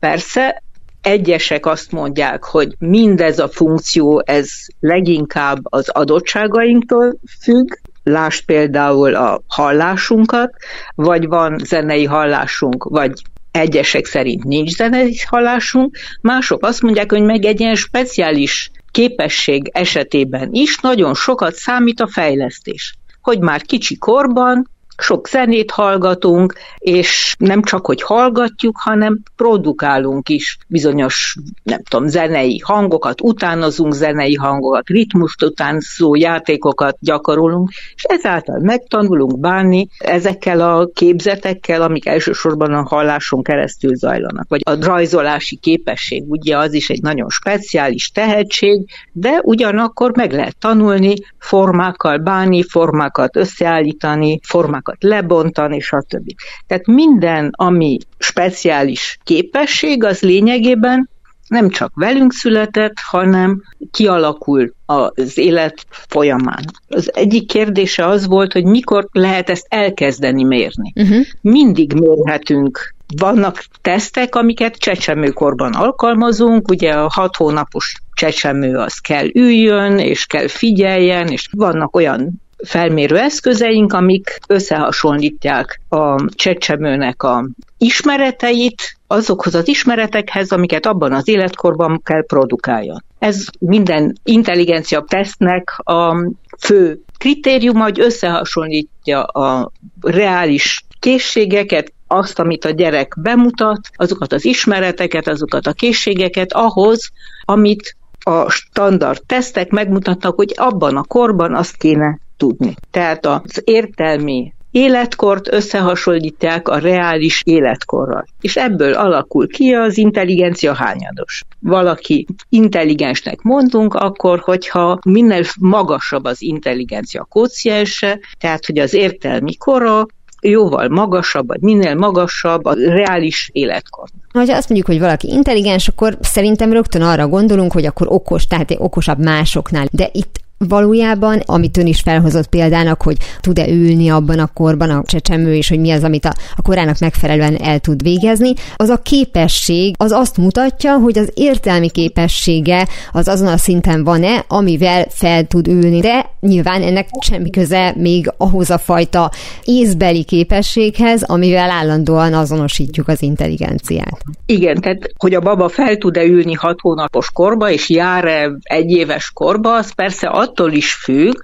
Persze egyesek azt mondják, hogy mindez a funkció, ez leginkább az adottságainktól függ, Lásd például a hallásunkat, vagy van zenei hallásunk, vagy egyesek szerint nincs zenei hallásunk, mások azt mondják, hogy meg egy ilyen speciális képesség esetében is nagyon sokat számít a fejlesztés. Hogy már kicsi korban sok zenét hallgatunk, és nem csak, hogy hallgatjuk, hanem produkálunk is bizonyos, nem tudom, zenei hangokat, utánozunk zenei hangokat, ritmust utánzó játékokat gyakorolunk, és ezáltal megtanulunk bánni ezekkel a képzetekkel, amik elsősorban a halláson keresztül zajlanak. Vagy a rajzolási képesség, ugye az is egy nagyon speciális tehetség, de ugyanakkor meg lehet tanulni formákkal bánni, formákat összeállítani, formákat dolgokat lebontani, stb. Tehát minden, ami speciális képesség, az lényegében nem csak velünk született, hanem kialakul az élet folyamán. Az egyik kérdése az volt, hogy mikor lehet ezt elkezdeni mérni. Uh-huh. Mindig mérhetünk vannak tesztek, amiket csecsemőkorban alkalmazunk, ugye a hat hónapos csecsemő az kell üljön, és kell figyeljen, és vannak olyan felmérő eszközeink, amik összehasonlítják a csecsemőnek a ismereteit azokhoz az ismeretekhez, amiket abban az életkorban kell produkáljon. Ez minden intelligencia tesztnek a fő kritériuma, hogy összehasonlítja a reális készségeket, azt, amit a gyerek bemutat, azokat az ismereteket, azokat a készségeket ahhoz, amit a standard tesztek megmutatnak, hogy abban a korban azt kéne tudni. Tehát az értelmi életkort összehasonlítják a reális életkorral. És ebből alakul ki az intelligencia hányados. Valaki intelligensnek mondunk, akkor, hogyha minél magasabb az intelligencia kóciense, tehát hogy az értelmi kora jóval magasabb, vagy minél magasabb a reális életkor.
Ha azt mondjuk, hogy valaki intelligens, akkor szerintem rögtön arra gondolunk, hogy akkor okos, tehát okosabb másoknál. De itt valójában, amit ön is felhozott példának, hogy tud-e ülni abban a korban a csecsemő, és hogy mi az, amit a, a korának megfelelően el tud végezni, az a képesség, az azt mutatja, hogy az értelmi képessége az azon a szinten van-e, amivel fel tud ülni. De nyilván ennek semmi köze még ahhoz a fajta észbeli képességhez, amivel állandóan azonosítjuk az intelligenciát.
Igen, tehát hogy a baba fel tud-e ülni hat hónapos korba, és jár-e egy éves korba, az persze attól is függ,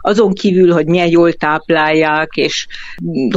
azon kívül, hogy milyen jól táplálják, és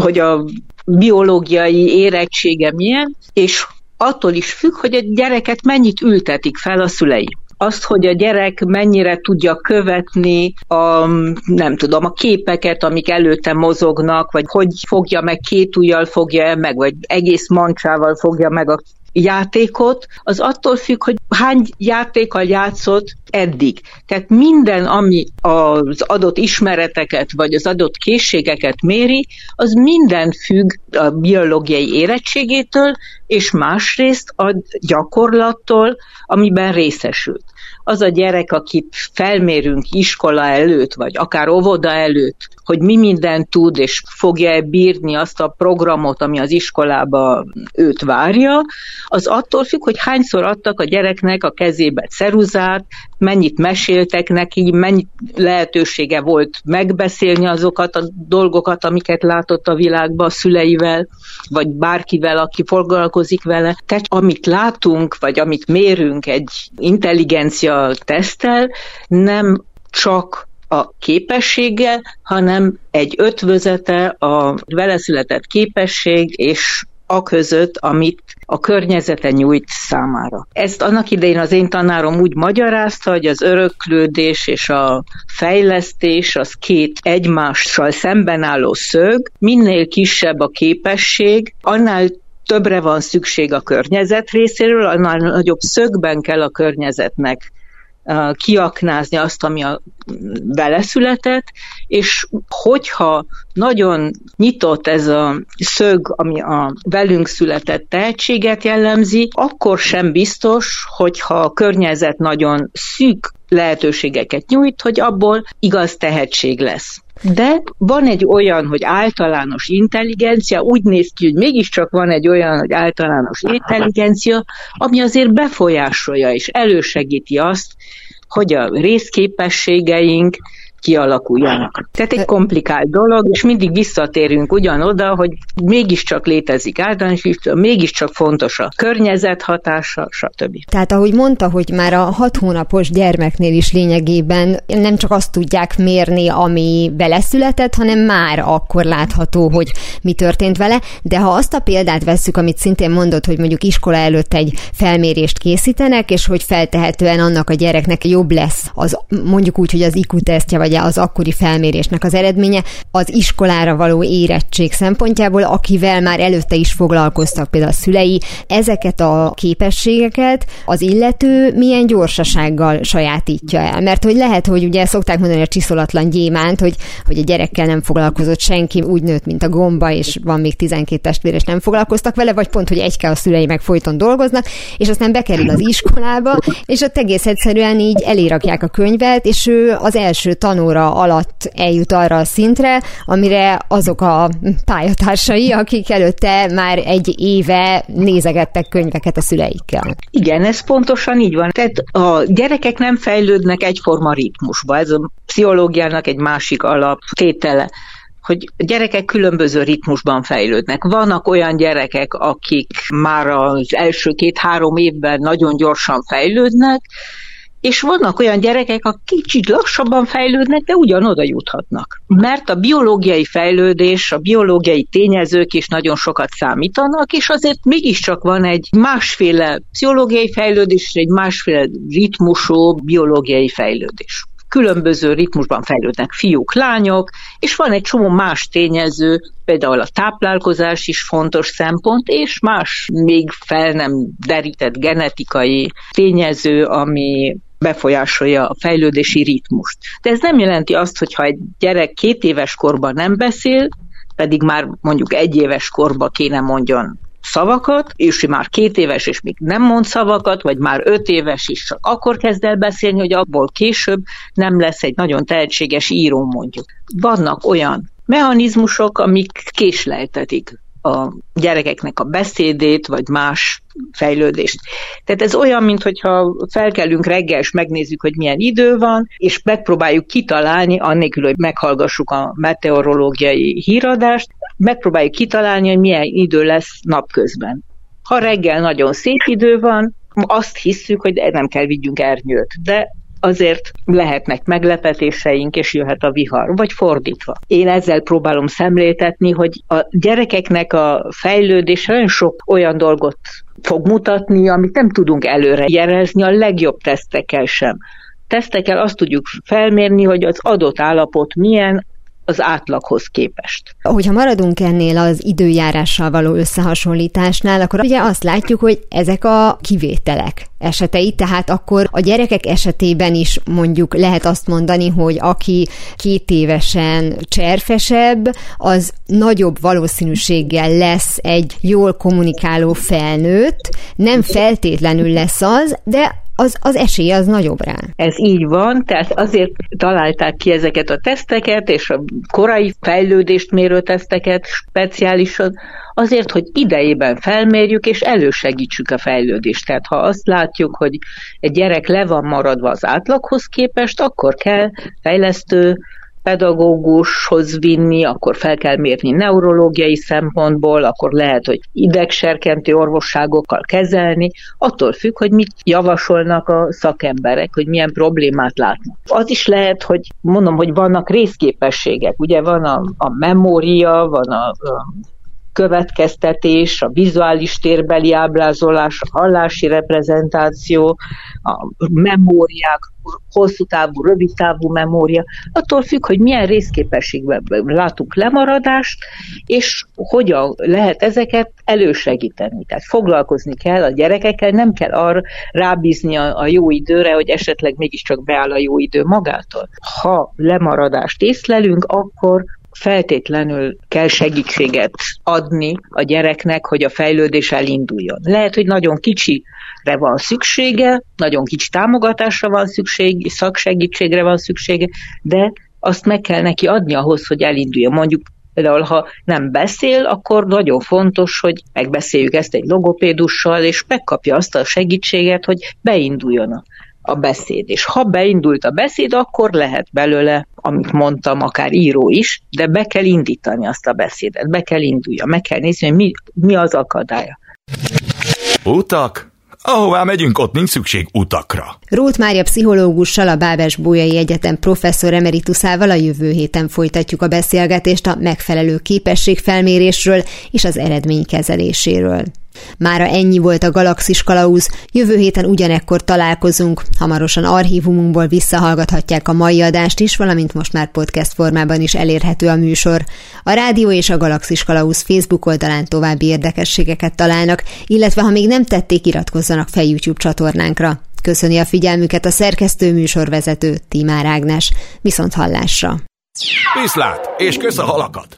hogy a biológiai érettsége milyen, és attól is függ, hogy a gyereket mennyit ültetik fel a szülei. Azt, hogy a gyerek mennyire tudja követni a, nem tudom, a képeket, amik előtte mozognak, vagy hogy fogja meg, két ujjal fogja meg, vagy egész mancsával fogja meg a játékot, az attól függ, hogy hány játékkal játszott eddig. Tehát minden, ami az adott ismereteket, vagy az adott készségeket méri, az minden függ a biológiai érettségétől, és másrészt a gyakorlattól, amiben részesült az a gyerek, akit felmérünk iskola előtt, vagy akár óvoda előtt, hogy mi mindent tud, és fogja-e bírni azt a programot, ami az iskolába őt várja, az attól függ, hogy hányszor adtak a gyereknek a kezébe ceruzát, mennyit meséltek neki, mennyi lehetősége volt megbeszélni azokat a dolgokat, amiket látott a világban a szüleivel, vagy bárkivel, aki foglalkozik vele. Tehát amit látunk, vagy amit mérünk egy intelligencia tesztel, nem csak a képessége, hanem egy ötvözete a vele született képesség és a között, amit a környezete nyújt számára. Ezt annak idején az én tanárom úgy magyarázta, hogy az öröklődés és a fejlesztés az két egymással szemben álló szög, minél kisebb a képesség, annál többre van szükség a környezet részéről, annál nagyobb szögben kell a környezetnek kiaknázni azt, ami a vele és hogyha nagyon nyitott ez a szög, ami a velünk született tehetséget jellemzi, akkor sem biztos, hogyha a környezet nagyon szűk lehetőségeket nyújt, hogy abból igaz tehetség lesz. De van egy olyan, hogy általános intelligencia, úgy néz ki, hogy mégiscsak van egy olyan, hogy általános intelligencia, ami azért befolyásolja és elősegíti azt, hogy a részképességeink kialakuljanak. Tehát egy komplikált dolog, és mindig visszatérünk ugyanoda, hogy mégiscsak létezik általános mégiscsak fontos a környezet hatása, stb.
Tehát ahogy mondta, hogy már a hat hónapos gyermeknél is lényegében nem csak azt tudják mérni, ami beleszületett, hanem már akkor látható, hogy mi történt vele, de ha azt a példát vesszük, amit szintén mondott, hogy mondjuk iskola előtt egy felmérést készítenek, és hogy feltehetően annak a gyereknek jobb lesz az mondjuk úgy, hogy az IQ tesztje, vagy vagy az akkori felmérésnek az eredménye az iskolára való érettség szempontjából, akivel már előtte is foglalkoztak például a szülei, ezeket a képességeket az illető milyen gyorsasággal sajátítja el. Mert hogy lehet, hogy ugye szokták mondani a csiszolatlan gyémánt, hogy, hogy a gyerekkel nem foglalkozott senki, úgy nőtt, mint a gomba, és van még 12 testvér, és nem foglalkoztak vele, vagy pont, hogy egyke a szülei meg folyton dolgoznak, és aztán bekerül az iskolába, és ott egész egyszerűen így elérakják a könyvet, és ő az első tan tanóra alatt eljut arra a szintre, amire azok a pályatársai, akik előtte már egy éve nézegettek könyveket a szüleikkel.
Igen, ez pontosan így van. Tehát a gyerekek nem fejlődnek egyforma ritmusba. Ez a pszichológiának egy másik alap tétele hogy gyerekek különböző ritmusban fejlődnek. Vannak olyan gyerekek, akik már az első két-három évben nagyon gyorsan fejlődnek, és vannak olyan gyerekek, akik kicsit lassabban fejlődnek, de ugyanoda juthatnak. Mert a biológiai fejlődés, a biológiai tényezők is nagyon sokat számítanak, és azért mégiscsak van egy másféle pszichológiai fejlődés, és egy másféle ritmusú biológiai fejlődés különböző ritmusban fejlődnek fiúk, lányok, és van egy csomó más tényező, például a táplálkozás is fontos szempont, és más még fel nem derített genetikai tényező, ami befolyásolja a fejlődési ritmust. De ez nem jelenti azt, hogy ha egy gyerek két éves korban nem beszél, pedig már mondjuk egy éves korban kéne mondjon szavakat, és már két éves, és még nem mond szavakat, vagy már öt éves is csak akkor kezd el beszélni, hogy abból később nem lesz egy nagyon tehetséges író mondjuk. Vannak olyan mechanizmusok, amik késleltetik a gyerekeknek a beszédét, vagy más fejlődést. Tehát ez olyan, mintha felkelünk reggel, és megnézzük, hogy milyen idő van, és megpróbáljuk kitalálni, annélkül, hogy meghallgassuk a meteorológiai híradást, megpróbáljuk kitalálni, hogy milyen idő lesz napközben. Ha reggel nagyon szép idő van, azt hisszük, hogy nem kell vigyünk ernyőt, de azért lehetnek meglepetéseink, és jöhet a vihar, vagy fordítva. Én ezzel próbálom szemléltetni, hogy a gyerekeknek a fejlődése olyan sok olyan dolgot fog mutatni, amit nem tudunk előre jelezni a legjobb tesztekkel sem. Tesztekkel azt tudjuk felmérni, hogy az adott állapot milyen, az átlaghoz képest.
Hogyha maradunk ennél az időjárással való összehasonlításnál, akkor ugye azt látjuk, hogy ezek a kivételek esetei, tehát akkor a gyerekek esetében is mondjuk lehet azt mondani, hogy aki két évesen cserfesebb, az nagyobb valószínűséggel lesz egy jól kommunikáló felnőtt, nem feltétlenül lesz az, de az, az esély az nagyobb rá.
Ez így van, tehát azért találták ki ezeket a teszteket, és a korai fejlődést mérő teszteket speciálisan, azért, hogy idejében felmérjük és elősegítsük a fejlődést. Tehát ha azt látjuk, hogy egy gyerek le van maradva az átlaghoz képest, akkor kell fejlesztő pedagógushoz vinni, akkor fel kell mérni neurológiai szempontból, akkor lehet, hogy idegserkentő orvosságokkal kezelni, attól függ, hogy mit javasolnak a szakemberek, hogy milyen problémát látnak. Az is lehet, hogy mondom, hogy vannak részképességek, ugye van a, a memória, van a, a következtetés, a vizuális térbeli ábrázolás, a hallási reprezentáció, a memóriák, hosszú távú, rövid távú memória, attól függ, hogy milyen részképességben látunk lemaradást, és hogyan lehet ezeket elősegíteni. Tehát foglalkozni kell a gyerekekkel, nem kell arra rábízni a, a jó időre, hogy esetleg mégiscsak beáll a jó idő magától. Ha lemaradást észlelünk, akkor feltétlenül kell segítséget adni a gyereknek, hogy a fejlődés elinduljon. Lehet, hogy nagyon kicsire van szüksége, nagyon kicsi támogatásra van szükség, szaksegítségre van szüksége, de azt meg kell neki adni ahhoz, hogy elinduljon. Mondjuk Például, ha nem beszél, akkor nagyon fontos, hogy megbeszéljük ezt egy logopédussal, és megkapja azt a segítséget, hogy beinduljon a a beszéd. És ha beindult a beszéd, akkor lehet belőle, amit mondtam, akár író is, de be kell indítani azt a beszédet, be kell indulja, meg kell nézni, hogy mi, mi az akadálya.
Utak? Ahová megyünk, ott nincs szükség utakra.
Rót Mária pszichológussal, a Bábes Bójai Egyetem professzor emeritusával a jövő héten folytatjuk a beszélgetést a megfelelő képességfelmérésről és az eredménykezeléséről. Mára ennyi volt a Galaxis Kalauz, jövő héten ugyanekkor találkozunk, hamarosan archívumunkból visszahallgathatják a mai adást is, valamint most már podcast formában is elérhető a műsor. A Rádió és a Galaxis Kalauz Facebook oldalán további érdekességeket találnak, illetve ha még nem tették, iratkozzanak fel YouTube csatornánkra. Köszöni a figyelmüket a szerkesztő műsorvezető Timár Ágnes. Viszont hallásra!
Viszlát, és kösz a halakat!